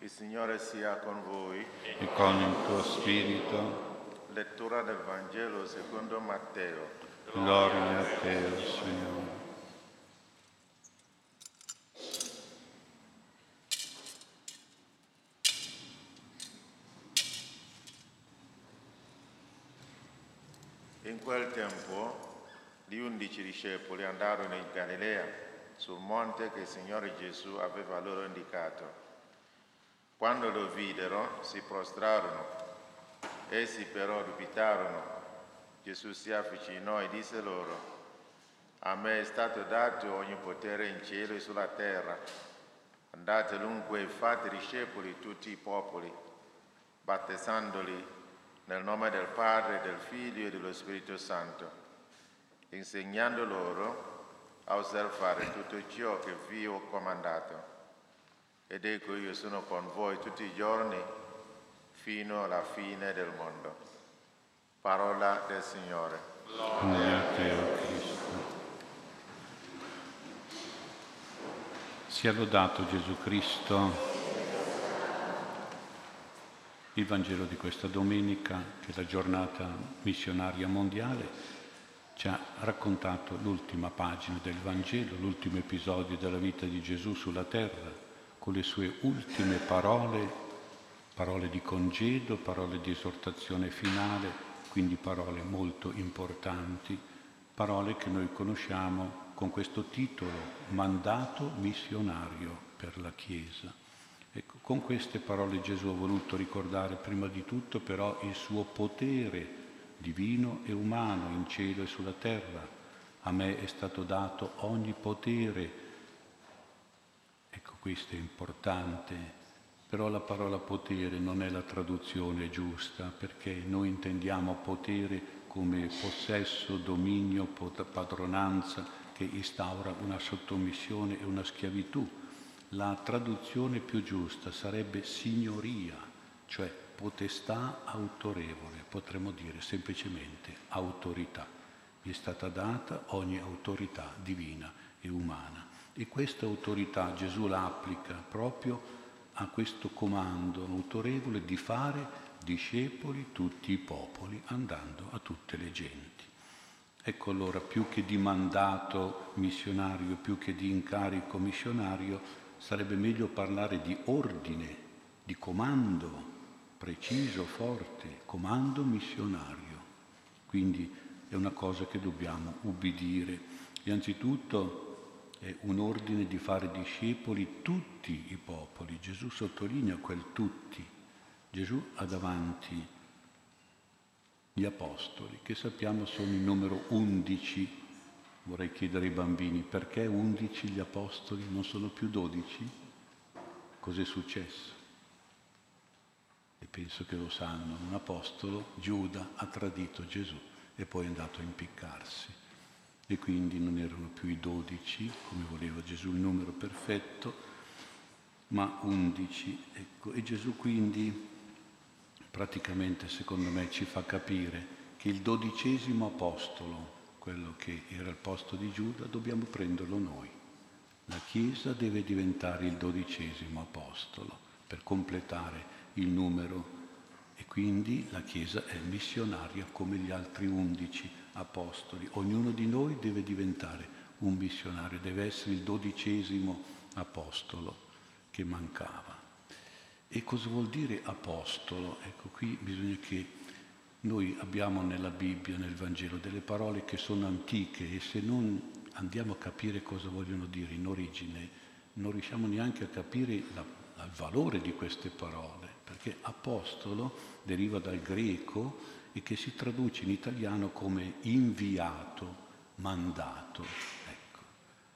Il Signore sia con voi. E con il tuo spirito. Lettura del Vangelo secondo Matteo. Gloria a te, Signore. In quel tempo gli undici discepoli andarono in Galilea, sul monte che il Signore Gesù aveva loro indicato. Quando lo videro si prostrarono, essi però dubitarono. Gesù si avvicinò e disse loro, a me è stato dato ogni potere in cielo e sulla terra. Andate dunque e fate discepoli tutti i popoli, battezzandoli nel nome del Padre, del Figlio e dello Spirito Santo, insegnando loro a osservare tutto ciò che vi ho comandato ed ecco io sono con voi tutti i giorni fino alla fine del mondo. Parola del Signore. Gloria a te, o Cristo. Sia lodato Gesù Cristo. Il Vangelo di questa domenica, che è la giornata missionaria mondiale, ci ha raccontato l'ultima pagina del Vangelo, l'ultimo episodio della vita di Gesù sulla terra con le sue ultime parole, parole di congedo, parole di esortazione finale, quindi parole molto importanti, parole che noi conosciamo con questo titolo, mandato missionario per la Chiesa. Ecco, con queste parole Gesù ha voluto ricordare prima di tutto però il suo potere divino e umano in cielo e sulla terra. A me è stato dato ogni potere questo è importante, però la parola potere non è la traduzione giusta perché noi intendiamo potere come possesso, dominio, padronanza che instaura una sottomissione e una schiavitù. La traduzione più giusta sarebbe signoria, cioè potestà autorevole, potremmo dire semplicemente autorità. Gli è stata data ogni autorità divina e umana. E questa autorità Gesù la applica proprio a questo comando autorevole di fare discepoli tutti i popoli, andando a tutte le genti. Ecco allora, più che di mandato missionario, più che di incarico missionario, sarebbe meglio parlare di ordine, di comando preciso, forte, comando missionario. Quindi è una cosa che dobbiamo ubbidire. Innanzitutto è un ordine di fare discepoli tutti i popoli. Gesù sottolinea quel tutti. Gesù ha davanti gli apostoli, che sappiamo sono il numero undici. Vorrei chiedere ai bambini perché undici gli apostoli non sono più dodici? Cos'è successo? E penso che lo sanno. Un apostolo, Giuda, ha tradito Gesù e poi è andato a impiccarsi e quindi non erano più i dodici, come voleva Gesù, il numero perfetto, ma undici. Ecco. E Gesù quindi praticamente, secondo me, ci fa capire che il dodicesimo apostolo, quello che era il posto di Giuda, dobbiamo prenderlo noi. La Chiesa deve diventare il dodicesimo apostolo per completare il numero e quindi la Chiesa è missionaria come gli altri undici apostoli. Ognuno di noi deve diventare un missionario, deve essere il dodicesimo apostolo che mancava. E cosa vuol dire apostolo? Ecco, qui bisogna che noi abbiamo nella Bibbia, nel Vangelo, delle parole che sono antiche e se non andiamo a capire cosa vogliono dire in origine, non riusciamo neanche a capire la, il valore di queste parole, perché apostolo deriva dal greco e che si traduce in italiano come inviato, mandato. Ecco.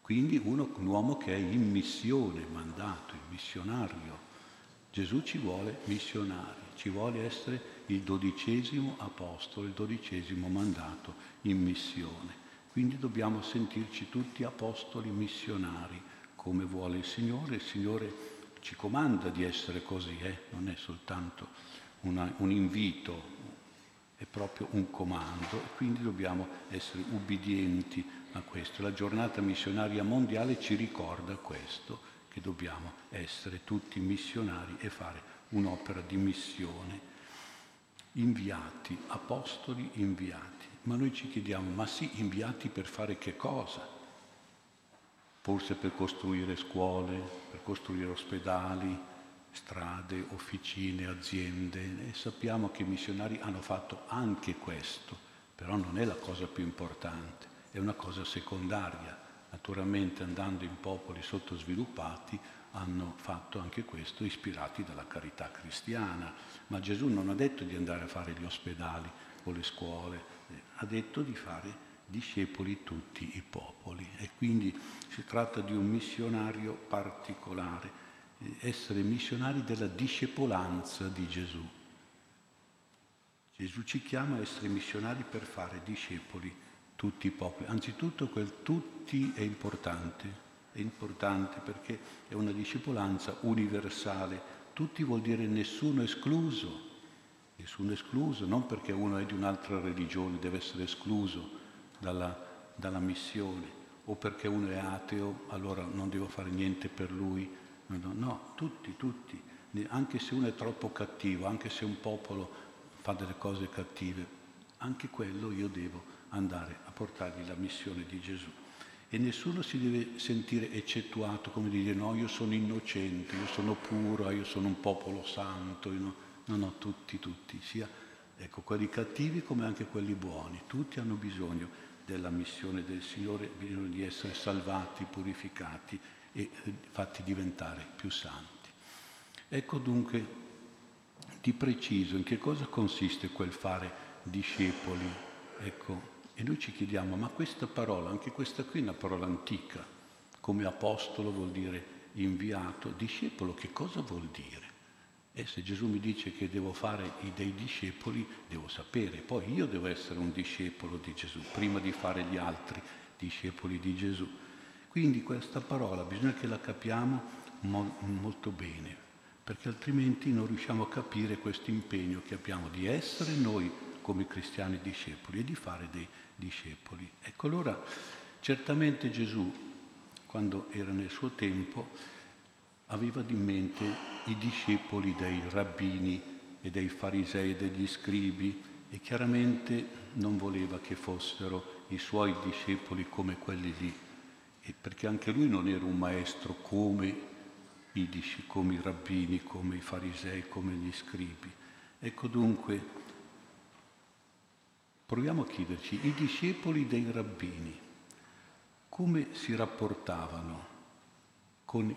Quindi uno, un uomo che è in missione, mandato, il missionario. Gesù ci vuole missionari, ci vuole essere il dodicesimo apostolo, il dodicesimo mandato in missione. Quindi dobbiamo sentirci tutti apostoli missionari, come vuole il Signore. Il Signore ci comanda di essere così, eh? non è soltanto una, un invito, è proprio un comando e quindi dobbiamo essere ubbidienti a questo. La giornata missionaria mondiale ci ricorda questo, che dobbiamo essere tutti missionari e fare un'opera di missione. Inviati, apostoli inviati. Ma noi ci chiediamo, ma sì, inviati per fare che cosa? Forse per costruire scuole, per costruire ospedali, strade, officine, aziende. E sappiamo che i missionari hanno fatto anche questo, però non è la cosa più importante, è una cosa secondaria. Naturalmente andando in popoli sottosviluppati hanno fatto anche questo ispirati dalla carità cristiana, ma Gesù non ha detto di andare a fare gli ospedali o le scuole, eh, ha detto di fare discepoli tutti i popoli e quindi si tratta di un missionario particolare, essere missionari della discepolanza di Gesù. Gesù ci chiama a essere missionari per fare discepoli tutti i popoli. Anzitutto quel tutti è importante, è importante perché è una discepolanza universale. Tutti vuol dire nessuno escluso, nessuno escluso, non perché uno è di un'altra religione deve essere escluso dalla, dalla missione, o perché uno è ateo, allora non devo fare niente per lui. No, tutti, tutti, anche se uno è troppo cattivo, anche se un popolo fa delle cose cattive, anche quello io devo andare a portargli la missione di Gesù. E nessuno si deve sentire eccettuato come dire no, io sono innocente, io sono puro, io sono un popolo santo, no, no, no, tutti, tutti, sia ecco, quelli cattivi come anche quelli buoni, tutti hanno bisogno della missione del Signore, bisogno di essere salvati, purificati e eh, fatti diventare più santi. Ecco dunque di preciso in che cosa consiste quel fare discepoli, ecco, e noi ci chiediamo, ma questa parola, anche questa qui è una parola antica, come apostolo vuol dire inviato, discepolo che cosa vuol dire? E se Gesù mi dice che devo fare dei discepoli, devo sapere, poi io devo essere un discepolo di Gesù, prima di fare gli altri discepoli di Gesù. Quindi questa parola bisogna che la capiamo mo- molto bene, perché altrimenti non riusciamo a capire questo impegno che abbiamo di essere noi come cristiani discepoli e di fare dei discepoli. Ecco allora certamente Gesù, quando era nel suo tempo, aveva in mente i discepoli dei rabbini e dei farisei e degli scribi e chiaramente non voleva che fossero i suoi discepoli come quelli lì, perché anche lui non era un maestro come i, come i rabbini, come i farisei, come gli scribi. Ecco dunque Proviamo a chiederci, i discepoli dei rabbini, come si rapportavano con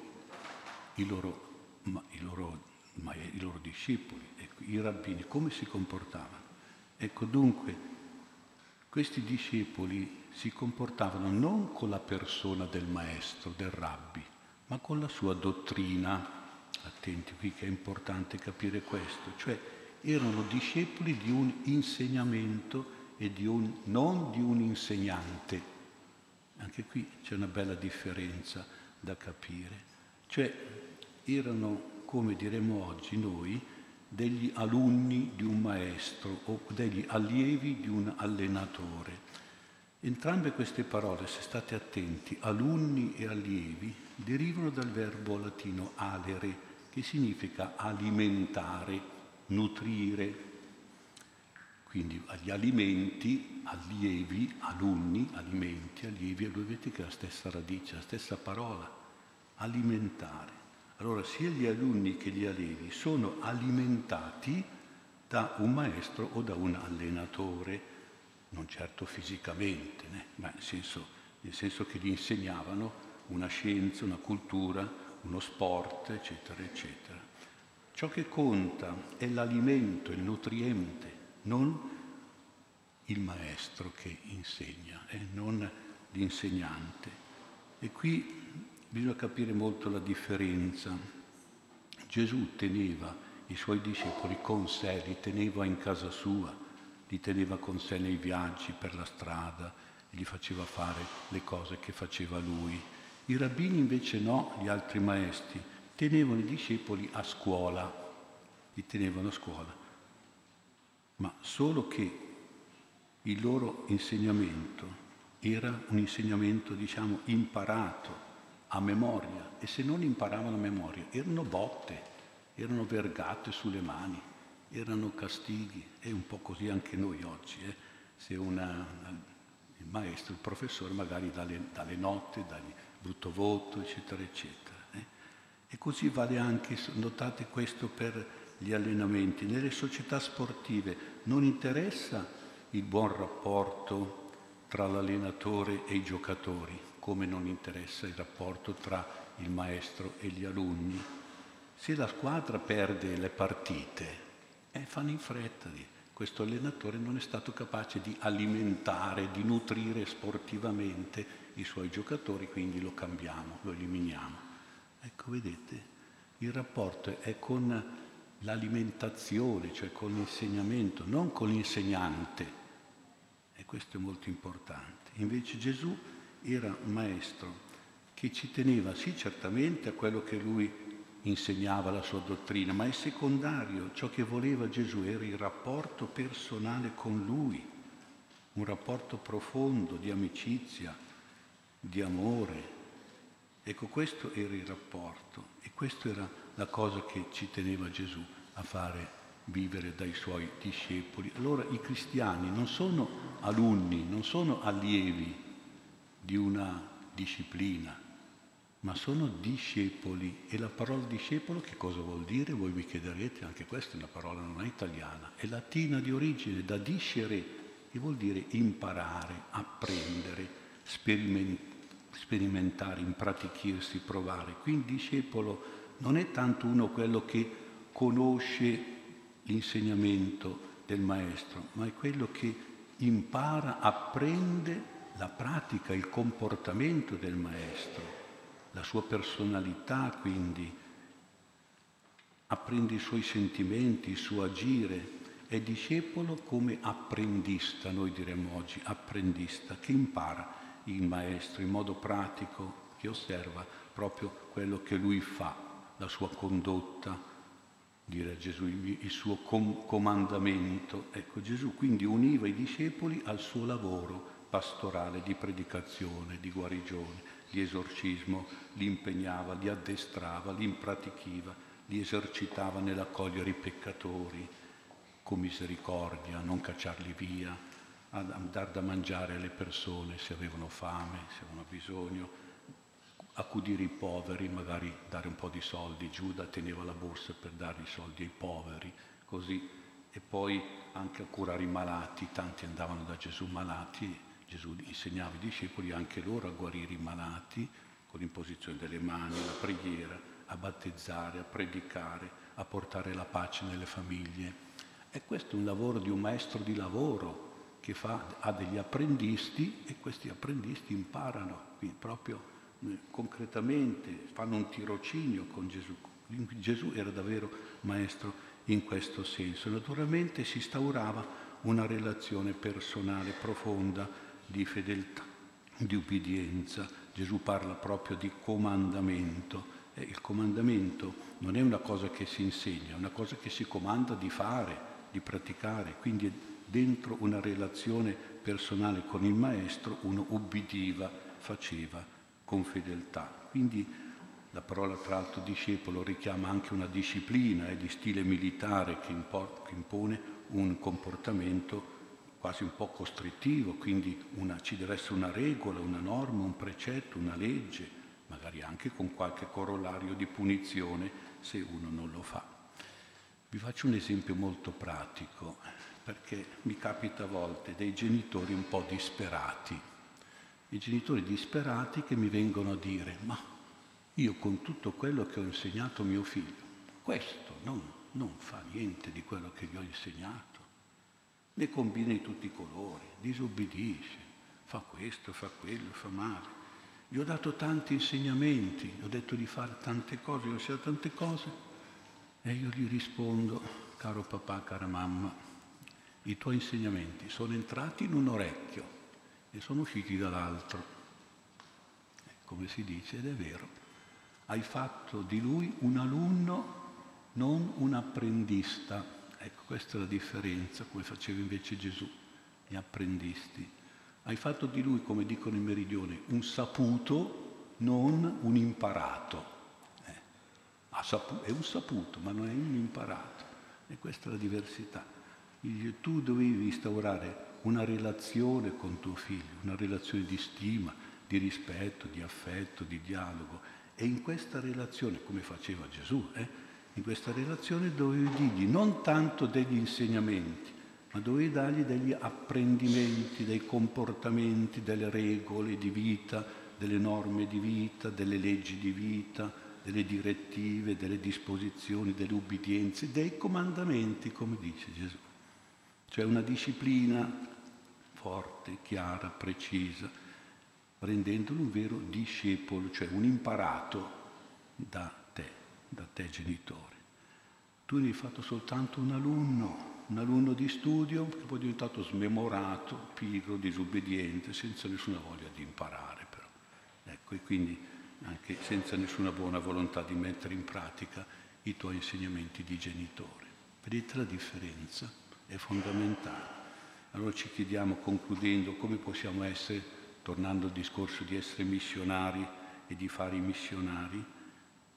i loro, ma, i loro, ma, i loro discepoli, ecco, i rabbini, come si comportavano? Ecco dunque, questi discepoli si comportavano non con la persona del maestro, del rabbi, ma con la sua dottrina. Attenti qui che è importante capire questo, cioè erano discepoli di un insegnamento e di un, non di un insegnante. Anche qui c'è una bella differenza da capire. Cioè erano, come diremo oggi noi, degli alunni di un maestro o degli allievi di un allenatore. Entrambe queste parole, se state attenti, alunni e allievi, derivano dal verbo latino alere, che significa alimentare, nutrire, quindi agli alimenti, allievi, alunni, alimenti, allievi, voi vedete che è la stessa radice, la stessa parola, alimentare. Allora sia gli alunni che gli allievi sono alimentati da un maestro o da un allenatore, non certo fisicamente, né? ma nel senso, nel senso che gli insegnavano una scienza, una cultura, uno sport, eccetera, eccetera. Ciò che conta è l'alimento, il nutriente, non il maestro che insegna e non l'insegnante. E qui bisogna capire molto la differenza. Gesù teneva i suoi discepoli con sé, li teneva in casa sua, li teneva con sé nei viaggi per la strada, gli faceva fare le cose che faceva lui. I rabbini invece no, gli altri maestri, tenevano i discepoli a scuola, li tenevano a scuola. Ma solo che il loro insegnamento era un insegnamento, diciamo, imparato, a memoria. E se non imparavano a memoria erano botte, erano vergate sulle mani, erano castighi e un po' così anche noi oggi. Eh? Se una, il maestro, il professore magari dalle, dalle notte, dà brutto voto, eccetera, eccetera. Eh? E così vale anche, notate questo per gli allenamenti. Nelle società sportive non interessa il buon rapporto tra l'allenatore e i giocatori, come non interessa il rapporto tra il maestro e gli alunni. Se la squadra perde le partite, eh, fanno in fretta questo allenatore non è stato capace di alimentare, di nutrire sportivamente i suoi giocatori, quindi lo cambiamo, lo eliminiamo. Ecco, vedete, il rapporto è con l'alimentazione, cioè con l'insegnamento, non con l'insegnante. E questo è molto importante. Invece Gesù era un maestro che ci teneva sì certamente a quello che lui insegnava la sua dottrina, ma è secondario. Ciò che voleva Gesù era il rapporto personale con lui, un rapporto profondo di amicizia, di amore. Ecco, questo era il rapporto e questa era la cosa che ci teneva Gesù a fare vivere dai suoi discepoli. Allora i cristiani non sono alunni, non sono allievi di una disciplina, ma sono discepoli. E la parola discepolo che cosa vuol dire? Voi mi chiederete, anche questa è una parola non è italiana, è latina di origine, da discere, che vuol dire imparare, apprendere, sperimentare, impratichirsi, provare. Quindi discepolo non è tanto uno quello che conosce l'insegnamento del maestro, ma è quello che impara, apprende la pratica, il comportamento del maestro la sua personalità, quindi apprende i suoi sentimenti, il suo agire. È discepolo come apprendista, noi diremmo oggi, apprendista, che impara il maestro in modo pratico, che osserva proprio quello che lui fa, la sua condotta, dire a Gesù il suo com- comandamento. Ecco, Gesù quindi univa i discepoli al suo lavoro pastorale di predicazione, di guarigione di esorcismo, li impegnava, li addestrava, li impratichiva, li esercitava nell'accogliere i peccatori con misericordia, non cacciarli via, a dar da mangiare alle persone se avevano fame, se avevano bisogno, accudire i poveri, magari dare un po' di soldi. Giuda teneva la borsa per dare i soldi ai poveri, così. E poi anche a curare i malati, tanti andavano da Gesù malati Gesù insegnava ai discepoli anche loro a guarire i malati con l'imposizione delle mani, la preghiera, a battezzare, a predicare, a portare la pace nelle famiglie. E questo è un lavoro di un maestro di lavoro che fa, ha degli apprendisti e questi apprendisti imparano quindi proprio concretamente, fanno un tirocinio con Gesù. Gesù era davvero maestro in questo senso. Naturalmente si instaurava una relazione personale profonda di fedeltà, di ubbidienza. Gesù parla proprio di comandamento. E il comandamento non è una cosa che si insegna, è una cosa che si comanda di fare, di praticare. Quindi dentro una relazione personale con il maestro uno ubbidiva, faceva con fedeltà. Quindi la parola tra l'altro discepolo richiama anche una disciplina eh, di stile militare che impone un comportamento quasi un po' costrittivo, quindi una, ci deve essere una regola, una norma, un precetto, una legge, magari anche con qualche corollario di punizione se uno non lo fa. Vi faccio un esempio molto pratico, perché mi capita a volte dei genitori un po' disperati, i genitori disperati che mi vengono a dire, ma io con tutto quello che ho insegnato mio figlio, questo non, non fa niente di quello che gli ho insegnato ne combina di tutti i colori, disobbedisce, fa questo, fa quello, fa male. Gli ho dato tanti insegnamenti, gli ho detto di fare tante cose, gli ho insegnato tante cose e io gli rispondo, caro papà, cara mamma, i tuoi insegnamenti sono entrati in un orecchio e sono usciti dall'altro. Come si dice, ed è vero, hai fatto di lui un alunno, non un apprendista Ecco, questa è la differenza, come faceva invece Gesù, gli apprendisti. Hai fatto di lui, come dicono i meridioni, un saputo, non un imparato. Eh, è un saputo, ma non è un imparato. E questa è la diversità. Tu dovevi instaurare una relazione con tuo figlio, una relazione di stima, di rispetto, di affetto, di dialogo. E in questa relazione, come faceva Gesù, eh, in questa relazione dovevi dirgli non tanto degli insegnamenti, ma dovevi dargli degli apprendimenti, dei comportamenti, delle regole di vita, delle norme di vita, delle leggi di vita, delle direttive, delle disposizioni, delle ubbidienze, dei comandamenti, come dice Gesù. Cioè una disciplina forte, chiara, precisa, rendendolo un vero discepolo, cioè un imparato da da te genitore. Tu hai fatto soltanto un alunno, un alunno di studio che poi è diventato smemorato, pigro, disobbediente, senza nessuna voglia di imparare però. Ecco, e quindi anche senza nessuna buona volontà di mettere in pratica i tuoi insegnamenti di genitore. Vedete la differenza? È fondamentale. Allora ci chiediamo, concludendo, come possiamo essere, tornando al discorso di essere missionari e di fare i missionari,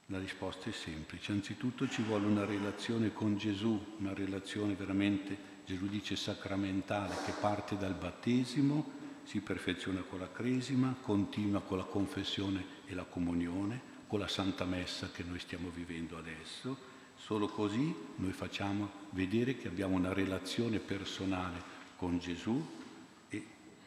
la risposta è semplice. Anzitutto ci vuole una relazione con Gesù, una relazione veramente, Gesù dice, sacramentale, che parte dal battesimo, si perfeziona con la cresima, continua con la confessione e la comunione, con la Santa Messa che noi stiamo vivendo adesso. Solo così noi facciamo vedere che abbiamo una relazione personale con Gesù e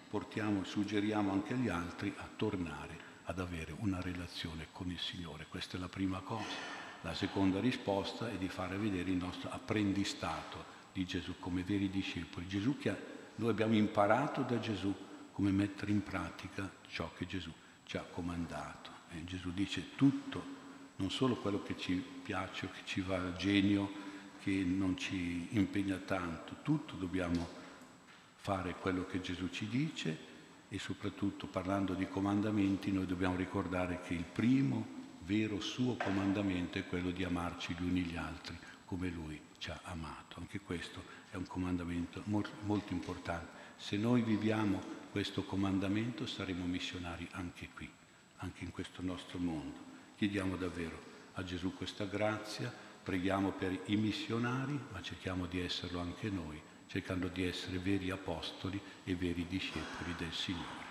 portiamo, suggeriamo anche agli altri a tornare ad avere una relazione con il Signore. Questa è la prima cosa. La seconda risposta è di fare vedere il nostro apprendistato di Gesù come veri discepoli. Gesù che ha, noi abbiamo imparato da Gesù come mettere in pratica ciò che Gesù ci ha comandato. E Gesù dice tutto, non solo quello che ci piace che ci va genio, che non ci impegna tanto, tutto dobbiamo fare quello che Gesù ci dice e soprattutto parlando di comandamenti noi dobbiamo ricordare che il primo vero suo comandamento è quello di amarci gli uni gli altri come lui ci ha amato. Anche questo è un comandamento molto importante. Se noi viviamo questo comandamento saremo missionari anche qui, anche in questo nostro mondo. Chiediamo davvero a Gesù questa grazia, preghiamo per i missionari, ma cerchiamo di esserlo anche noi cercando di essere veri apostoli e veri discepoli del Signore.